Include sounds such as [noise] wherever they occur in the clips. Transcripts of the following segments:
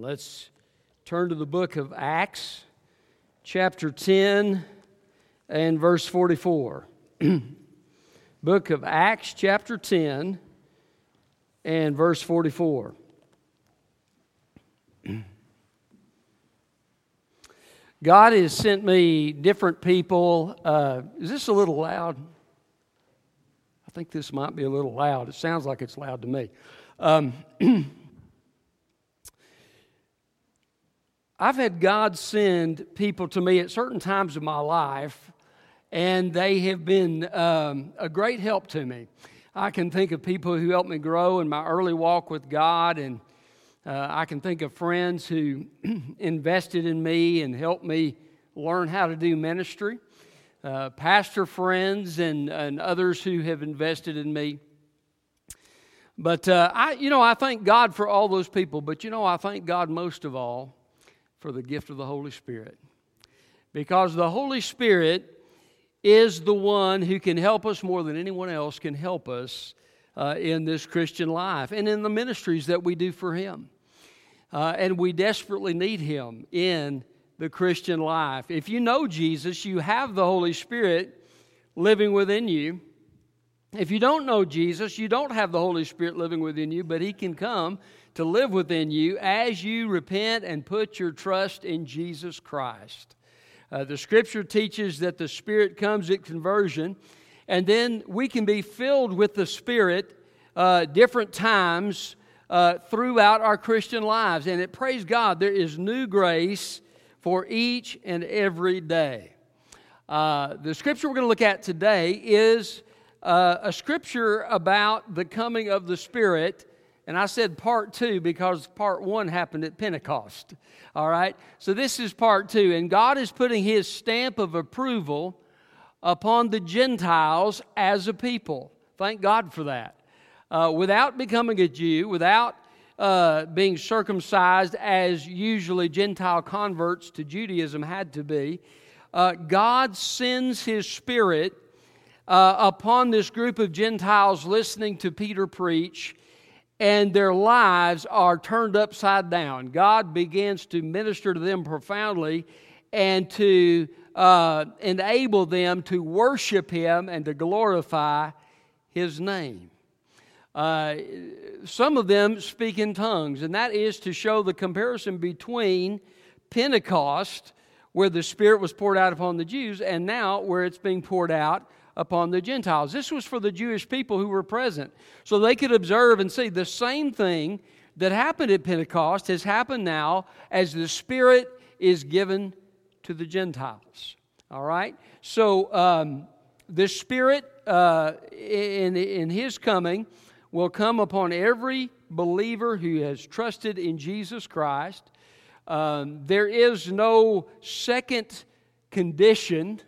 Let's turn to the book of Acts, chapter 10 and verse 44. [clears throat] book of Acts, chapter 10 and verse 44. [clears throat] God has sent me different people. Uh, is this a little loud? I think this might be a little loud. It sounds like it's loud to me. Um, [clears throat] I've had God send people to me at certain times of my life, and they have been um, a great help to me. I can think of people who helped me grow in my early walk with God, and uh, I can think of friends who [clears throat] invested in me and helped me learn how to do ministry, uh, pastor friends, and, and others who have invested in me. But uh, I, you know, I thank God for all those people. But you know, I thank God most of all for the gift of the Holy Spirit. Because the Holy Spirit is the one who can help us more than anyone else can help us uh, in this Christian life and in the ministries that we do for Him. Uh, and we desperately need Him in the Christian life. If you know Jesus, you have the Holy Spirit living within you. If you don't know Jesus, you don't have the Holy Spirit living within you, but He can come to live within you as you repent and put your trust in Jesus Christ. Uh, the scripture teaches that the Spirit comes at conversion, and then we can be filled with the Spirit uh, different times uh, throughout our Christian lives. And it, praise God, there is new grace for each and every day. Uh, the scripture we're going to look at today is uh, a scripture about the coming of the Spirit and I said part two because part one happened at Pentecost. All right? So this is part two. And God is putting his stamp of approval upon the Gentiles as a people. Thank God for that. Uh, without becoming a Jew, without uh, being circumcised as usually Gentile converts to Judaism had to be, uh, God sends his spirit uh, upon this group of Gentiles listening to Peter preach and their lives are turned upside down. God begins to minister to them profoundly and to uh, enable them to worship Him and to glorify His name. Uh, some of them speak in tongues, and that is to show the comparison between Pentecost, where the Spirit was poured out upon the Jews, and now where it's being poured out upon the Gentiles. This was for the Jewish people who were present. So they could observe and see the same thing that happened at Pentecost has happened now as the Spirit is given to the Gentiles. All right? So um, the Spirit uh, in, in His coming will come upon every believer who has trusted in Jesus Christ. Um, there is no second condition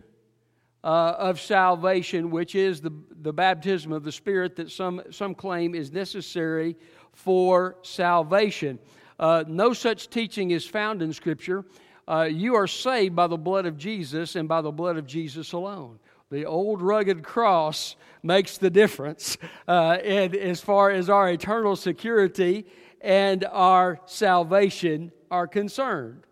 uh, of salvation, which is the, the baptism of the Spirit that some, some claim is necessary for salvation. Uh, no such teaching is found in Scripture. Uh, you are saved by the blood of Jesus and by the blood of Jesus alone. The old rugged cross makes the difference uh, and as far as our eternal security and our salvation are concerned.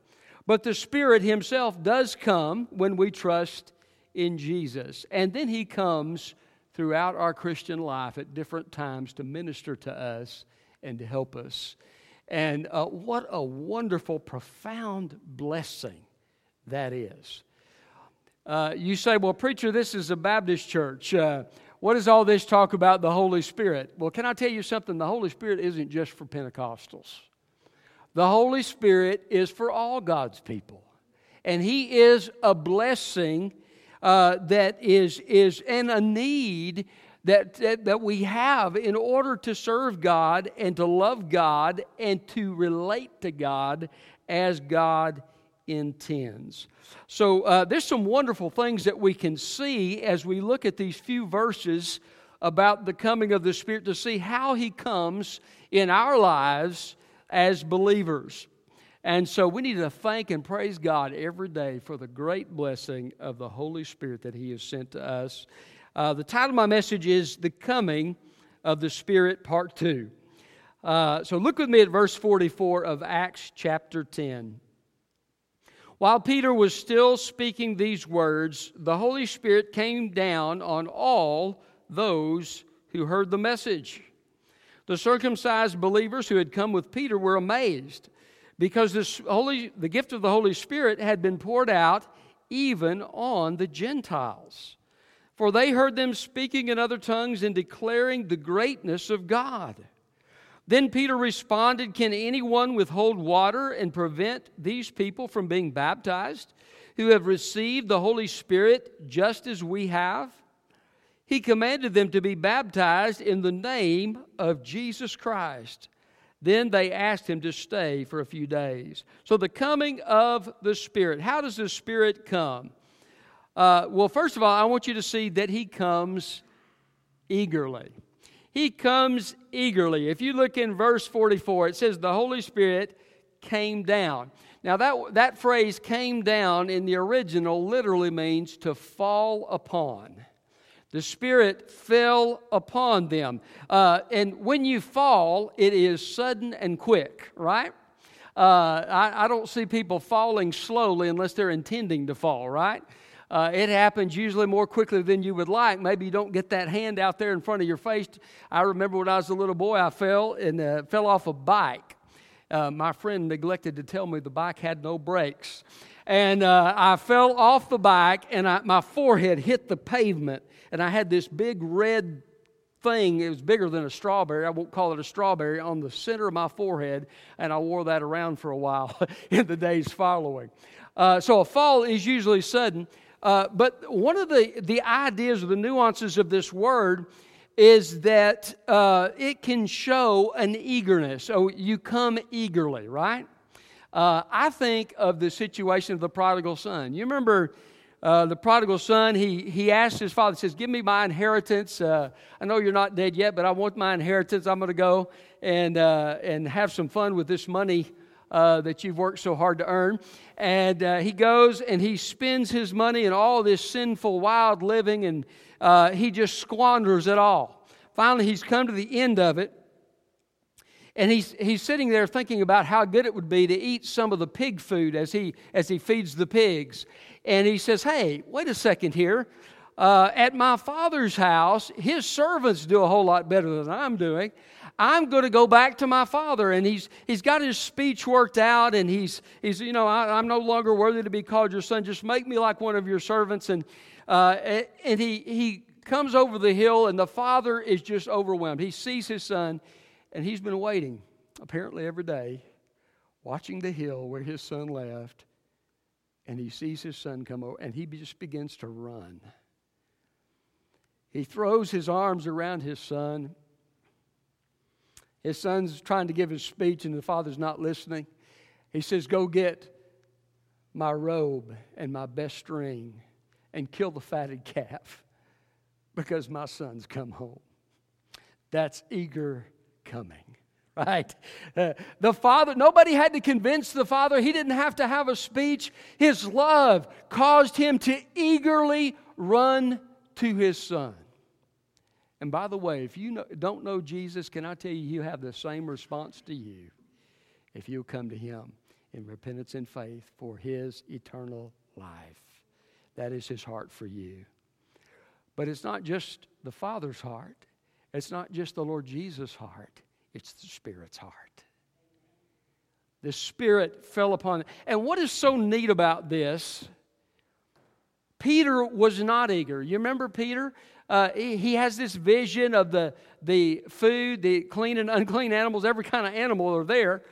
But the Spirit Himself does come when we trust in Jesus. And then He comes throughout our Christian life at different times to minister to us and to help us. And uh, what a wonderful, profound blessing that is. Uh, you say, well, preacher, this is a Baptist church. Uh, what does all this talk about the Holy Spirit? Well, can I tell you something? The Holy Spirit isn't just for Pentecostals, the Holy Spirit is for all God's people. And He is a blessing uh, that is, is and a need that, that, that we have in order to serve God and to love God and to relate to God as God intends. So, uh, there's some wonderful things that we can see as we look at these few verses about the coming of the Spirit to see how He comes in our lives as believers. And so we need to thank and praise God every day for the great blessing of the Holy Spirit that He has sent to us. Uh, the title of my message is The Coming of the Spirit, Part 2. Uh, so look with me at verse 44 of Acts chapter 10. While Peter was still speaking these words, the Holy Spirit came down on all those who heard the message. The circumcised believers who had come with Peter were amazed because this holy, the gift of the Holy Spirit had been poured out even on the Gentiles. For they heard them speaking in other tongues and declaring the greatness of God. Then Peter responded, Can anyone withhold water and prevent these people from being baptized who have received the Holy Spirit just as we have? He commanded them to be baptized in the name of Jesus Christ. Then they asked him to stay for a few days. So, the coming of the Spirit. How does the Spirit come? Uh, well, first of all, I want you to see that he comes eagerly. He comes eagerly. If you look in verse 44, it says, The Holy Spirit came down. Now, that, that phrase came down in the original literally means to fall upon. The Spirit fell upon them. Uh, and when you fall, it is sudden and quick, right? Uh, I, I, don't see people falling slowly unless they're intending to fall, right? Uh, it happens usually more quickly than you would like. Maybe you don't get that hand out there in front of your face. I remember when I was a little boy, I fell and uh, fell off a bike. Uh, my friend neglected to tell me the bike had no brakes. And uh, I fell off the bike, and I, my forehead hit the pavement and I had this big red thing. It was bigger than a strawberry. I won't call it a strawberry on the center of my forehead, and I wore that around for a while [laughs] in the days following. Uh, so a fall is usually sudden. Uh, but one of the, the ideas or the nuances of this word is that uh, it can show an eagerness. So you come eagerly, right? Uh, I think of the situation of the prodigal son. You remember uh, the prodigal son, he, he asked his father, says, Give me my inheritance. Uh, I know you're not dead yet, but I want my inheritance. I'm going to go and, uh, and have some fun with this money uh, that you've worked so hard to earn. And uh, he goes and he spends his money in all this sinful, wild living, and he just squanders it all. Finally, he's come to the end of it. And he's, he's sitting there thinking about how good it would be to eat some of the pig food as he, as he feeds the pigs. And he says, Hey, wait a second here. Uh, at my father's house, his servants do a whole lot better than I'm doing. I'm going to go back to my father. And he's, he's got his speech worked out, and he's, he's you know, I, am no longer worthy to be called your son. Just make me like one of your servants. And, uh, and he, he comes over the hill, and the father is just overwhelmed. He sees his son, and he's been waiting, apparently every day, watching the hill where his son left and he sees his son come over and he just begins to run. He throws his arms around his son. His son's trying to give his speech and the father's not listening. He says, Go get my robe and my best string and kill the fatted calf because my son's come home. That's eager coming [laughs] right? Uh, the Father, nobody had to convince the Father. He didn't have to have a speech. His love caused him to eagerly run to his Son. And by the way, if you know, don't know Jesus, can I tell you, you have the same response to you if you'll come to him in repentance and faith for his eternal life. That is his heart for you. But it's not just the Father's heart, it's not just the Lord Jesus' heart it's the Spirit's heart. The Spirit fell upon. And what is so neat about this? Peter was not eager. You remember Peter? Uh, he, he, has this vision of the, the food, the clean and unclean animals, every kind of animal are there.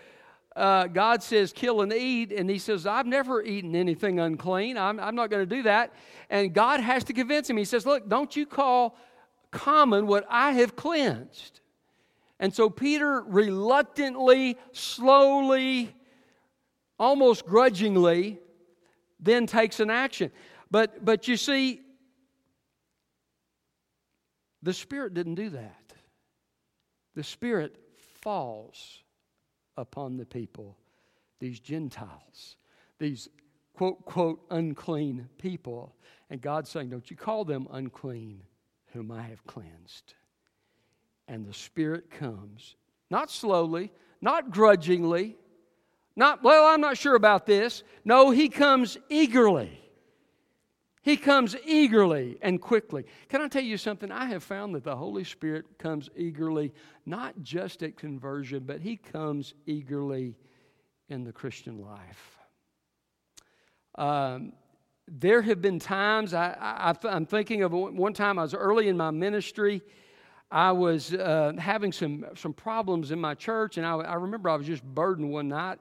Uh, God says, kill and eat. And he says, I've never eaten anything unclean. I'm, I'm not going to do that. And God has to convince him. He says, Look, don't you call common what I have cleansed. And so Peter reluctantly, slowly, almost grudgingly, then takes an action. But, but you see, the Spirit didn't do that. The Spirit falls upon the people, these Gentiles, these quote, quote, unclean people. And God's saying, Don't you call them unclean, whom I have cleansed and the Spirit comes not slowly, not grudgingly, not, well, I'm not sure about this. No, he comes eagerly. He comes eagerly and quickly. Can I tell you something? I have found that the Holy Spirit comes eagerly, not just at conversion, but He comes eagerly in the Christian life. Um, there have been times, I, am thinking of one time I was early in my ministry. I was uh, having some, some problems in my church, and I, I remember I was just burdened one night.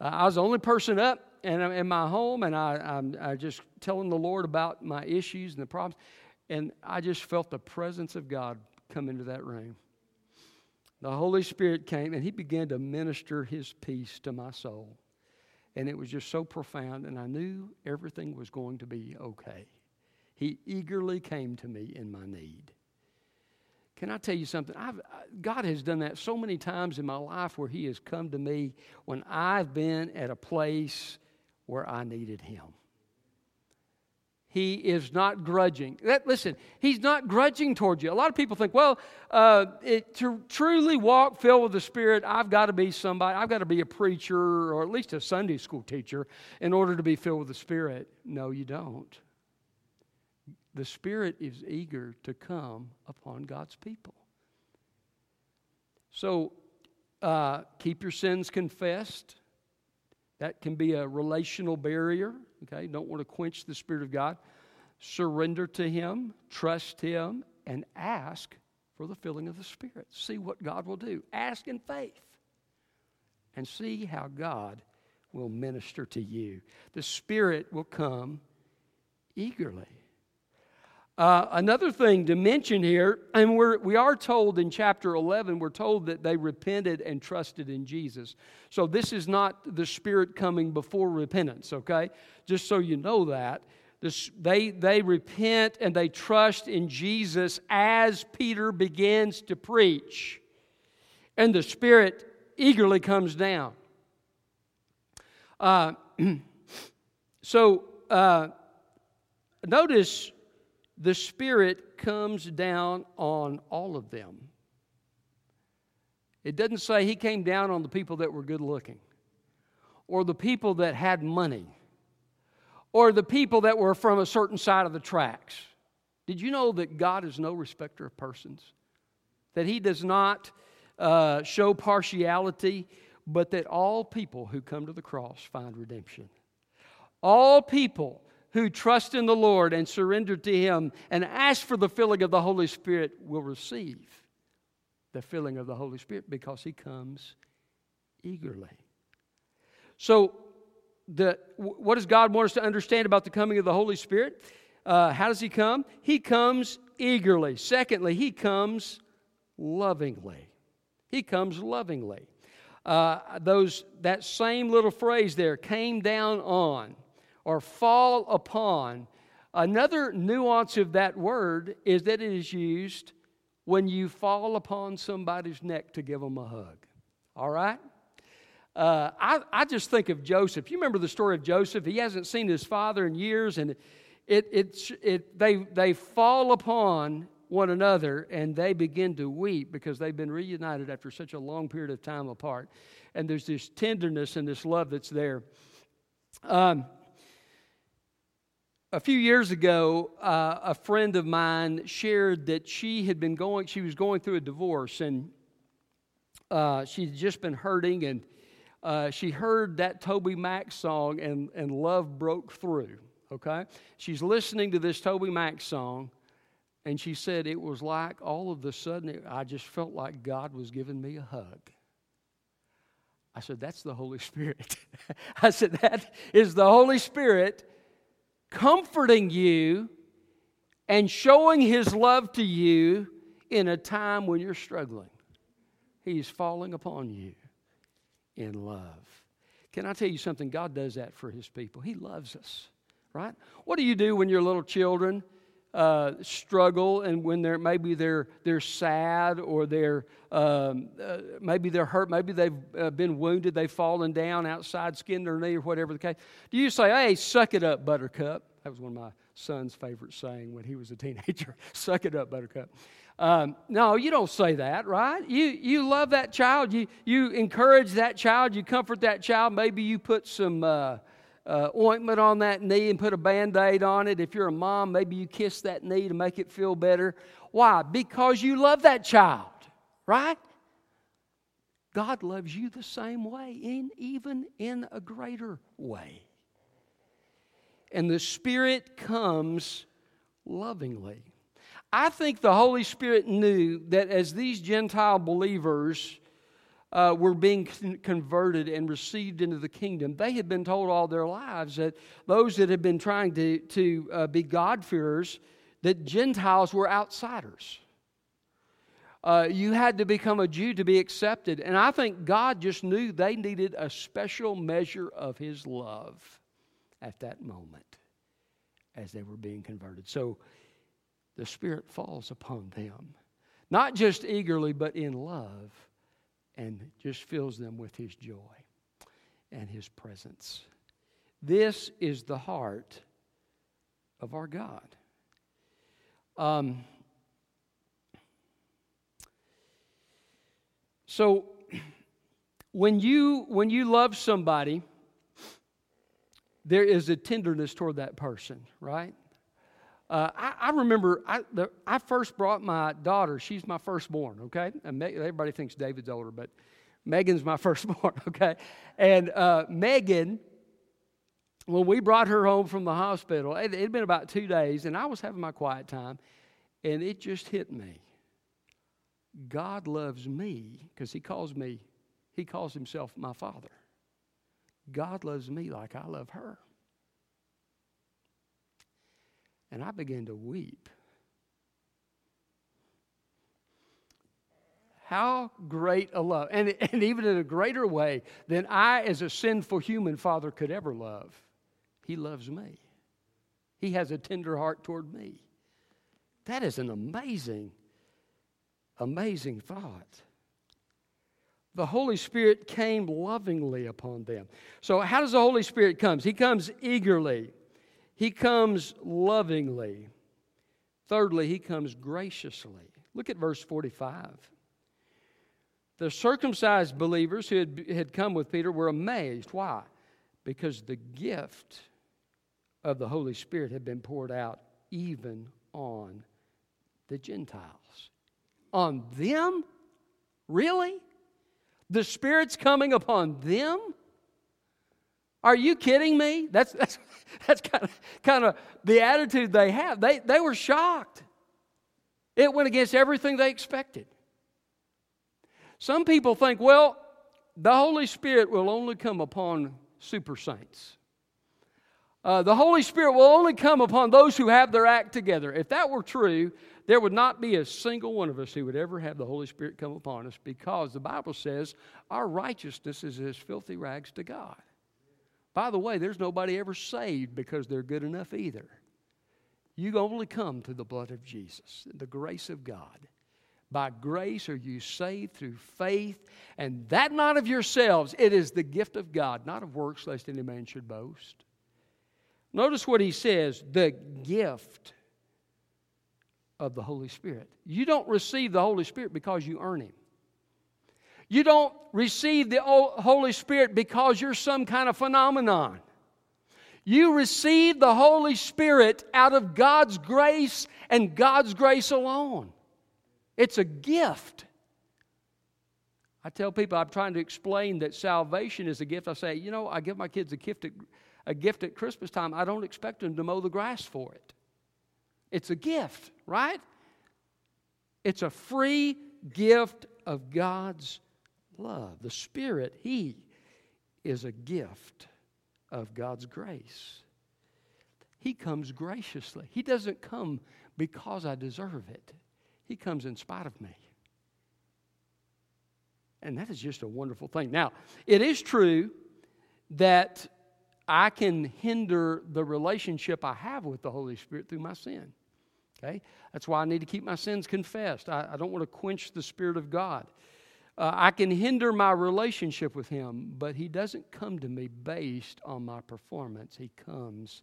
Uh, I was the only person up I'm in my home, and I, I'm, I'm just telling the Lord about my issues and the problems. And I just felt the presence of God come into that room. The Holy Spirit came, and He began to minister His peace to my soul. And it was just so profound, and I knew everything was going to be okay. He eagerly came to me in my need. Can I tell you something? I've, God has done that so many times in my life where He has come to me when I've been at a place where I needed Him. He is not grudging. That, listen, He's not grudging towards you. A lot of people think, well, uh, it, to truly walk filled with the Spirit, I've got to be somebody, I've got to be a preacher or at least a Sunday school teacher in order to be filled with the Spirit. No, you don't. The Spirit is eager to come upon God's people. So uh, keep your sins confessed. That can be a relational barrier, okay? Don't want to quench the Spirit of God. Surrender to Him, trust Him, and ask for the filling of the Spirit. See what God will do. Ask in faith and see how God will minister to you. The Spirit will come eagerly. Uh, another thing to mention here, and we're, we are told in chapter 11, we're told that they repented and trusted in Jesus. So this is not the Spirit coming before repentance, okay? Just so you know that. This, they, they repent and they trust in Jesus as Peter begins to preach. And the Spirit eagerly comes down. Uh, [clears throat] so uh, notice the Spirit comes down on all of them. It doesn't say He came down on the people that were good looking, or the people that had money, or the people that were from a certain side of the tracks. Did you know that God is no respecter of persons? That He does not uh, show partiality, but that all people who come to the cross find redemption. All people who trust in the Lord and surrender to Him and ask for the filling of the Holy Spirit will receive the filling of the Holy Spirit because He comes eagerly. So, the, what does God want us to understand about the coming of the Holy Spirit? Uh, how does He come? He comes eagerly. Secondly, He comes lovingly. He comes lovingly. Uh, those, that same little phrase there, came down on or fall upon. Another nuance of that word is that it is used when you fall upon somebody's neck to give them a hug. All right? Uh, I, I just think of Joseph. You remember the story of Joseph? He hasn't seen his father in years, and it, it, it, they, they fall upon one another and they begin to weep because they've been reunited after such a long period of time apart. And there's this tenderness and this love that's there. Um, a few years ago, uh, a friend of mine shared that she had been going, she was going through a divorce and uh, she'd just been hurting and uh, she heard that TobyMac song and, and love broke through. Okay? She's listening to this TobyMac song and she said it was like all of a sudden I just felt like God was giving me a hug. I said, That's the Holy [laughs] Spirit. I said, That is the Holy Spirit comforting you and showing his love to you in a time when you're struggling. He's falling upon you in love. Can I tell you something? God does that for his people. He loves us, right? What do you do when your little children uh, struggle and when they're maybe they're they're sad or they're um, uh, maybe they're hurt, maybe they've uh, been wounded, they've fallen down outside, skinned their knee or whatever the case. Do you say, "Hey, suck it up, Buttercup"? That was one of my son's favorite saying when he was a teenager. [laughs] suck it up, Buttercup. Um, no, you don't say that, right? You, you love that child. You, you encourage that child. You comfort that child. Maybe you put some uh, ointment on that knee and put a band aid on it. If you're a mom, maybe you kiss that knee to make it feel better. Why? Because you love that child, right? God loves you the same way, in, even in a greater way. And the Spirit comes lovingly. I think the Holy Spirit knew that as these Gentile believers uh, were being con- converted and received into the kingdom, they had been told all their lives that those that had been trying to, to uh, be God-fearers, that Gentiles were outsiders. Uh, you had to become a Jew to be accepted. And I think God just knew they needed a special measure of His love at that moment as they were being converted. So the Spirit falls upon them, not just eagerly, but in love, and just fills them with His joy and His presence. This is the heart of our God. Um, so, when you when you love somebody, there is a tenderness toward that person, right? Uh, I, I, remember I, the, I, first brought my daughter. She's my firstborn, okay? And everybody thinks David's older, but Megan's my [laughs] firstborn, okay? And uh, Megan, when we brought her home from the hospital, it had been about two days, and I was having my quiet time, and it just hit me. God loves me because He calls me, He calls Himself my Father. God loves me like I love her. And I began to weep. How great a love. And, and even in a greater way than I, as a sinful human father, could ever love. He loves me. He has a tender heart toward me. That is an amazing, amazing thought. The Holy Spirit came lovingly upon them. So, how does the Holy Spirit come? He comes eagerly. He comes lovingly. Thirdly, he comes graciously. Look at verse 45. The circumcised believers who had, had come with Peter were amazed. Why? Because the gift of the Holy Spirit had been poured out even on the Gentiles. On them? Really? The Spirit's coming upon them? Are you kidding me? That's, that's, [laughs] that's kind of, kind of the attitude they have. They, they were shocked. It went against everything they expected. Some people think, well, the Holy Spirit will only come upon super saints. Uh, the Holy Spirit will only come upon those who have their act together. If that were true, there would not be a single one of us who would ever have the Holy Spirit come upon us because the Bible says our righteousness is as filthy rags to God. By the way, there's nobody ever saved because they're good enough either. You only come through the blood of Jesus, the grace of God. By grace are you saved through faith, and that not of yourselves. It is the gift of God, not of works, lest any man should boast. Notice what he says the gift of the Holy Spirit. You don't receive the Holy Spirit because you earn Him. You don't receive the Holy Spirit because you're some kind of phenomenon. You receive the Holy Spirit out of God's grace and God's grace alone. It's a gift. I tell people I'm trying to explain that salvation is a gift. I say, you know, I give my kids a gift at, a gift at Christmas time. I don't expect them to mow the grass for it. It's a gift, right? It's a free gift of God's love. The Spirit, He is a gift of God's grace. He comes graciously. He doesn't come because I deserve it, He comes in spite of me. And that is just a wonderful thing. Now, it is true that I can hinder the relationship I have with the Holy Spirit through my sin. Okay? That's why I need to keep my sins confessed. I, I don't want to quench the Spirit of God. Uh, I can hinder my relationship with Him, but He doesn't come to me based on my performance. He comes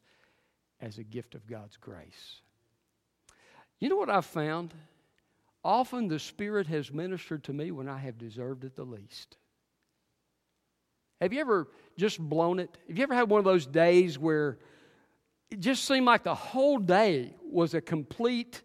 as a gift of God's grace. You know what I've found? Often the Spirit has ministered to me when I have deserved it the least. Have you ever just blown it? Have you ever had one of those days where it just seemed like the whole day was a complete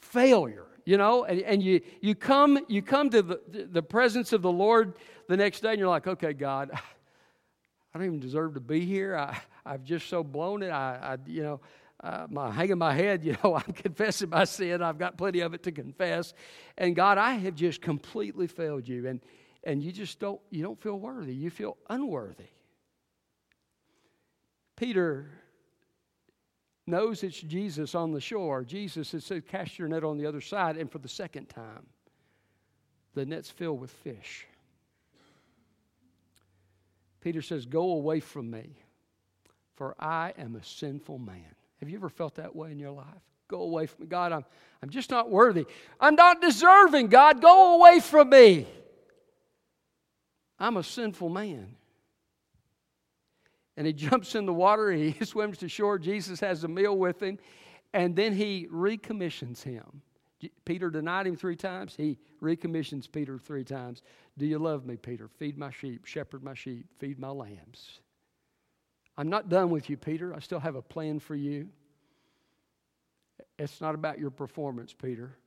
failure? You know, and, and you, you come you come to the, the presence of the Lord the next day and you're like, okay, God, [sighs] I don't even deserve to be here. I, I've just so blown it. I, I you know, uh, my hanging my head, [laughs] you know, I'm confessing my sin. I've got plenty of it to confess. And God, I have just completely failed you. And and you just don't you don't feel worthy. You feel unworthy. Peter knows it's Jesus on the shore. Jesus has said, Cast your net on the other side. And for the second time, the net's filled with fish. Peter says, Go away from me, for I am a sinful man. Have you ever felt that way in your life? Go away from me. God, I'm, I'm just not worthy. I'm not deserving, God. Go away from me. I'm a sinful man. And he [laughs] jumps in the water, he [laughs] swims to shore. Jesus has a meal with him, and then he recommissions him. Peter denied him three times. He recommissions Peter three times. Do you love me, Peter? Feed my sheep, shepherd my sheep, feed my lambs. I'm not done with you, Peter. I still have a plan for you. It's not about your performance, Peter.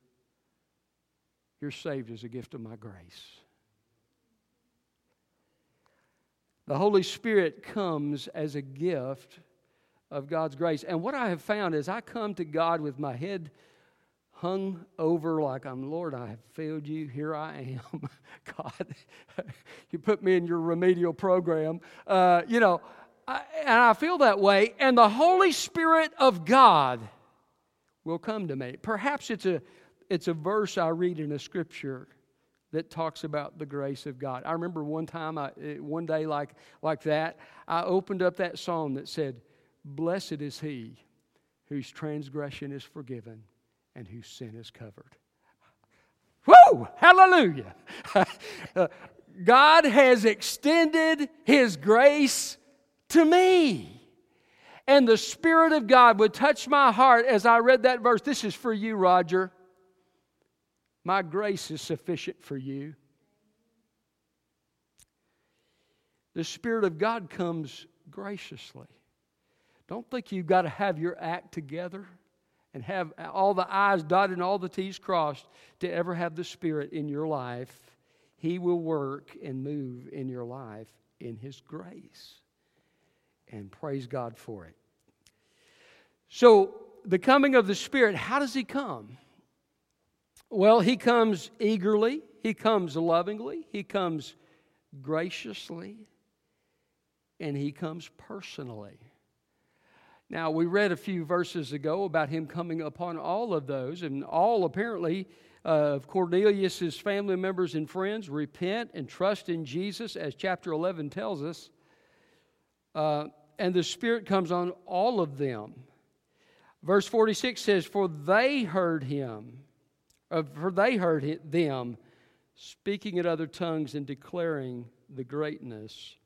You're saved as a gift of my grace. The Holy Spirit comes as a gift of God's grace. And what I have found is I come to God with my head hung over like I'm, Lord, I have failed you. Here I am. [laughs] God, [laughs] you put me in your remedial program. Uh, you know, I, and I feel that way. And the Holy Spirit of God will come to me. Perhaps it's a, it's a verse I read in a scripture that talks about the grace of God. I remember one time, I, eh, one day like, like that, I opened up that psalm that said, Blessed is he whose transgression is forgiven and whose sin is covered. Whoa! Hallelujah! [laughs] God has extended his grace to me. And the Spirit of God would touch my heart as I read that verse. This is for you, Roger. My grace is sufficient for you. The Spirit of God comes graciously. Don't think you've got to have your act together and have all the I's dotted and all the T's crossed to ever have the Spirit in your life. He will work and move in your life in His grace. And praise God for it. So, the coming of the Spirit, how does He come? Well, he comes eagerly, he comes lovingly, he comes graciously, and he comes personally. Now, we read a few verses ago about him coming upon all of those, and all apparently uh, of Cornelius' family members and friends repent and trust in Jesus, as chapter 11 tells us. Uh, and the Spirit comes on all of them. Verse 46 says, For they heard him for they heard them speaking in other tongues and declaring the greatness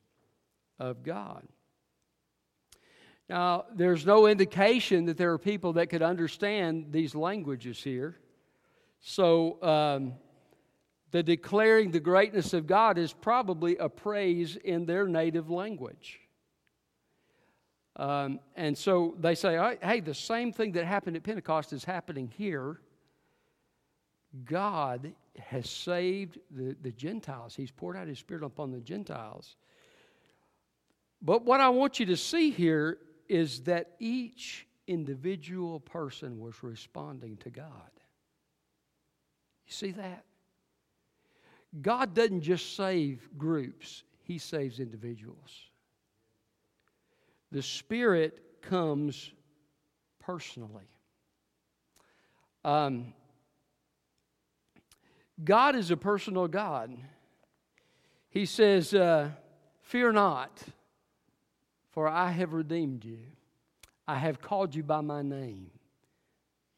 of God. Now, there's no indication that there are people that could understand these languages here. So, um, the declaring the greatness of God is probably a praise in their native language. Um, and so they say, hey, the same thing that happened at Pentecost is happening here. God has saved the, the Gentiles. He's poured out His Spirit upon the Gentiles. But what I want you to see here is that each individual person was responding to God. You see that? God doesn't just save groups, He saves individuals. The Spirit comes personally. Um, God is a personal God. He says, uh, Fear not, for I have redeemed you. I have called you by my name.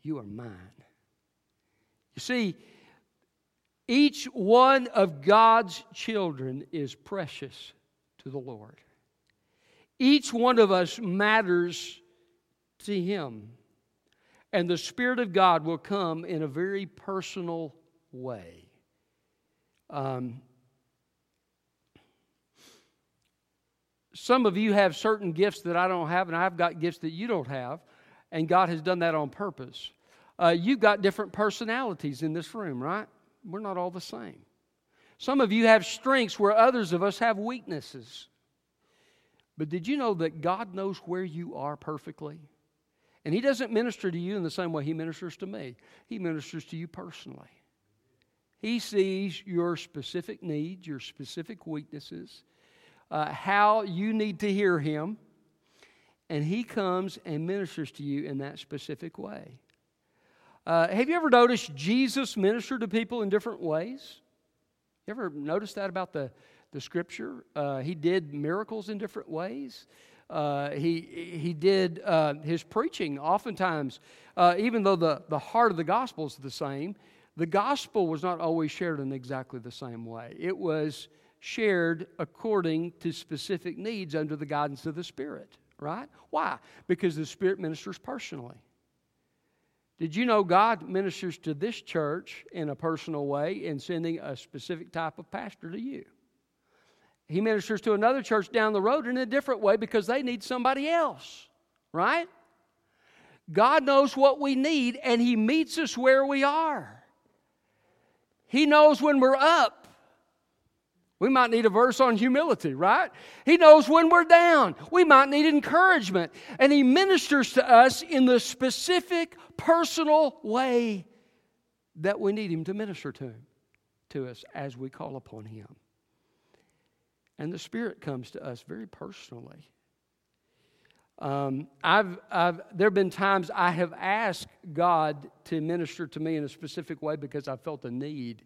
You are mine. You see, each one of God's children is precious to the Lord. Each one of us matters to Him. and the Spirit of God will come in a very personal way. Um, some of you have certain gifts that I don't have, and I've got gifts that you don't have, and God has done that on purpose. Uh, you've got different personalities in this room, right? We're not all the same. Some of you have strengths where others of us have weaknesses. But did you know that God knows where you are perfectly? And He doesn't minister to you in the same way He ministers to me, He ministers to you personally. He sees your specific needs, your specific weaknesses, uh, how you need to hear Him, and He comes and ministers to you in that specific way. Uh, have you ever noticed Jesus ministered to people in different ways? You ever noticed that about the, the scripture? Uh, he did miracles in different ways. Uh, he, he did uh, his preaching oftentimes, uh, even though the, the heart of the gospel is the same, the gospel was not always shared in exactly the same way. It was shared according to specific needs under the guidance of the Spirit, right? Why? Because the Spirit ministers personally. Did you know God ministers to this church in a personal way in sending a specific type of pastor to you? He ministers to another church down the road in a different way because they need somebody else, right? God knows what we need and He meets us where we are. He knows when we're up. We might need a verse on humility, right? He knows when we're down. We might need encouragement. And He ministers to us in the specific, personal way that we need Him to minister to, to us as we call upon Him. And the Spirit comes to us very personally. Um, I've, I've, there have been times I have asked God to minister to me in a specific way because I felt a need,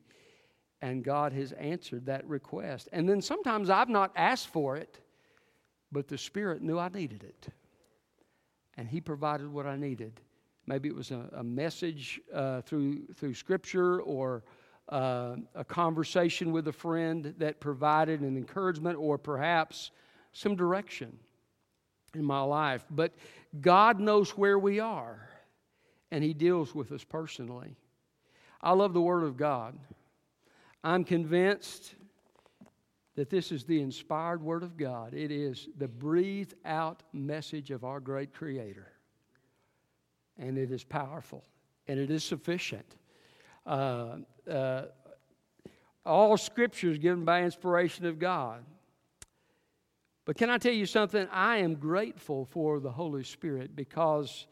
and God has answered that request. And then sometimes I've not asked for it, but the Spirit knew I needed it, and He provided what I needed. Maybe it was a, a message uh, through, through Scripture or uh, a conversation with a friend that provided an encouragement or perhaps some direction in my life. But God knows where we are, and He deals with us personally. I love the Word of God. I'm convinced that this is the inspired Word of God. It is the breathed out message of our great Creator. And it is powerful and it is sufficient. Uh, uh, all scripture is given by inspiration of God. But can I tell you something? I am grateful for the Holy Spirit because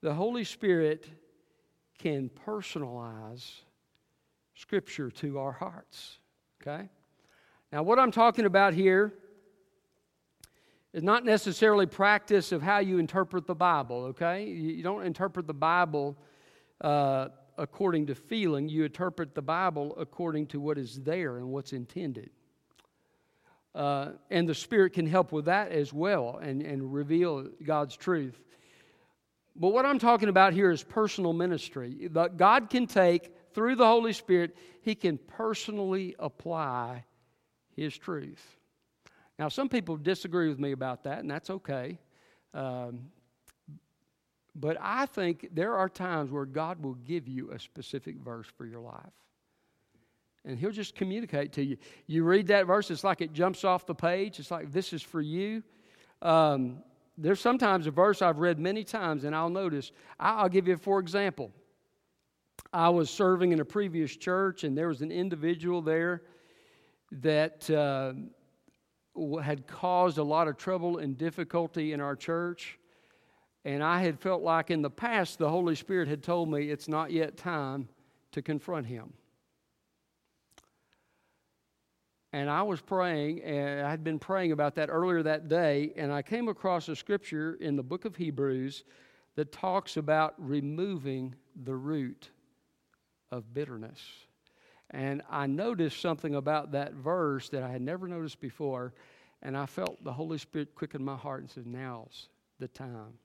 the Holy Spirit can personalize Scripture to our hearts. Okay? Now, what I'm talking about here is not necessarily practice of how you interpret the Bible, okay? You don't interpret the Bible uh, according to feeling, you interpret the Bible according to what is there and what's intended. Uh, and the Spirit can help with that as well and, and reveal God's truth. But what I'm talking about here is personal ministry. That God can take, through the Holy Spirit, He can personally apply His truth. Now, some people disagree with me about that, and that's okay. Um, but I think there are times where God will give you a specific verse for your life. And He'll just communicate to you. You read that verse, it's like it jumps off the page. It's like, this is for you. Um, there's sometimes a verse I've read many times, and I'll notice. I'll give you, for example, I was serving in a previous church, and there was an individual there that uh, had caused a lot of trouble and difficulty in our church. And I had felt like in the past the Holy Spirit had told me it's not yet time to confront him. And I was praying, and I had been praying about that earlier that day, and I came across a scripture in the book of Hebrews that talks about removing the root of bitterness. And I noticed something about that verse that I had never noticed before, and I felt the Holy Spirit quicken my heart and said, Now's the time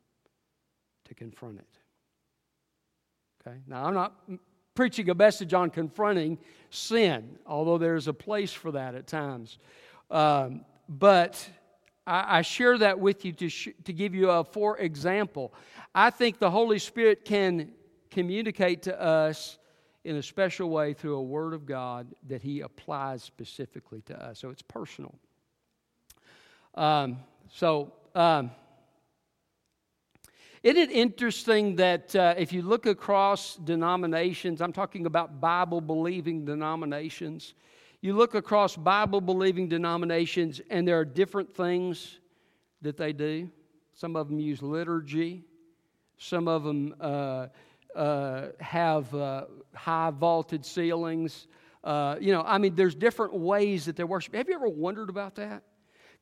to confront it. Okay? Now, I'm not preaching a message on confronting sin, although there's a place for that at times. Um, but I, I share that with you to, sh- to give you a for example. I think the Holy Spirit can communicate to us in a special way through a word of God that He applies specifically to us. So it's personal. Um, so, um, isn't it interesting that uh, if you look across denominations, I'm talking about Bible believing denominations, you look across Bible believing denominations and there are different things that they do. Some of them use liturgy, some of them uh, uh, have uh, high vaulted ceilings. Uh, you know, I mean, there's different ways that they worship. Have you ever wondered about that?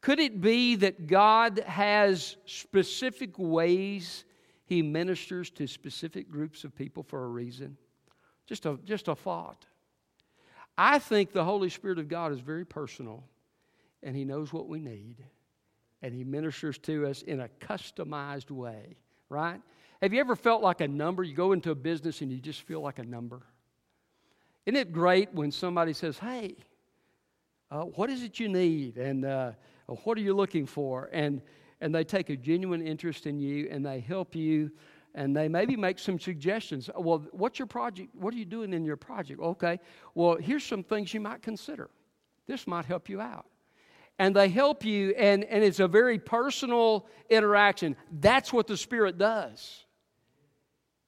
Could it be that God has specific ways He ministers to specific groups of people for a reason? Just a, just a thought. I think the Holy Spirit of God is very personal, and He knows what we need, and He ministers to us in a customized way, right? Have you ever felt like a number? You go into a business and you just feel like a number. Isn't it great when somebody says, Hey, uh, what is it you need? And uh, what are you looking for? And, and they take a genuine interest in you and they help you and they maybe make some suggestions. Well, what's your project? What are you doing in your project? Okay, well, here's some things you might consider. This might help you out. And they help you, and, and it's a very personal interaction. That's what the Spirit does.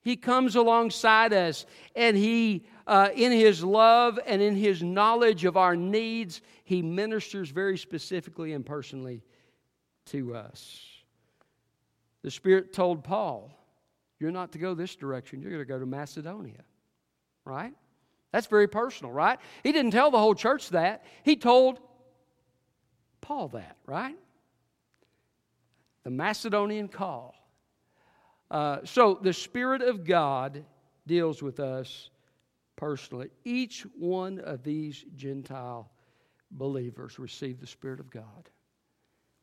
He comes alongside us, and He, uh, in His love and in His knowledge of our needs, He ministers very specifically and personally to us. The Spirit told Paul, you're not to go this direction, you're going to go to Macedonia. Right? That's very personal, right? He didn't tell the whole church that. He told Paul that, right? The Macedonian call. Uh, so the Spirit of God deals with us personally. Each one of these Gentile believers received the Spirit of God.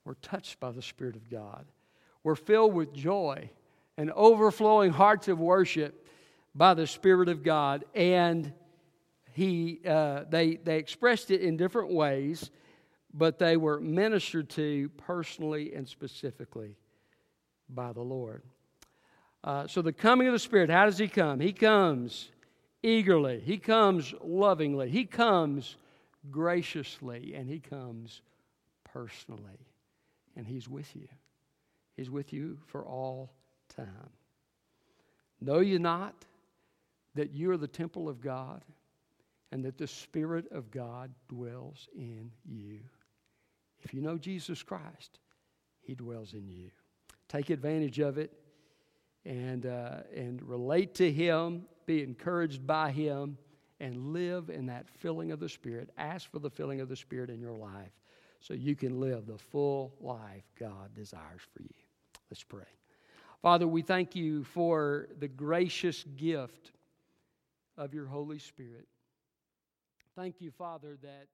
We're touched by the Spirit of God. We're filled with joy and overflowing hearts of worship by the Spirit of God. And he, uh, they, they expressed it in different ways, but they were ministered to personally and specifically by the Lord. Uh, so, the coming of the Spirit, how does He come? He comes eagerly, He comes lovingly, He comes graciously, and He comes personally. And He's with you. He's with you for all time. Know you not that you are the temple of God and that the Spirit of God dwells in you? If you know Jesus Christ, He dwells in you. Take advantage of it and, uh, and relate to Him, be encouraged by Him, and live in that filling of the Spirit. Ask for the filling of the Spirit in your life so you can live the full life God desires for you. Let's pray. Father, we thank you for the gracious gift of your Holy Spirit. Thank you, Father, that.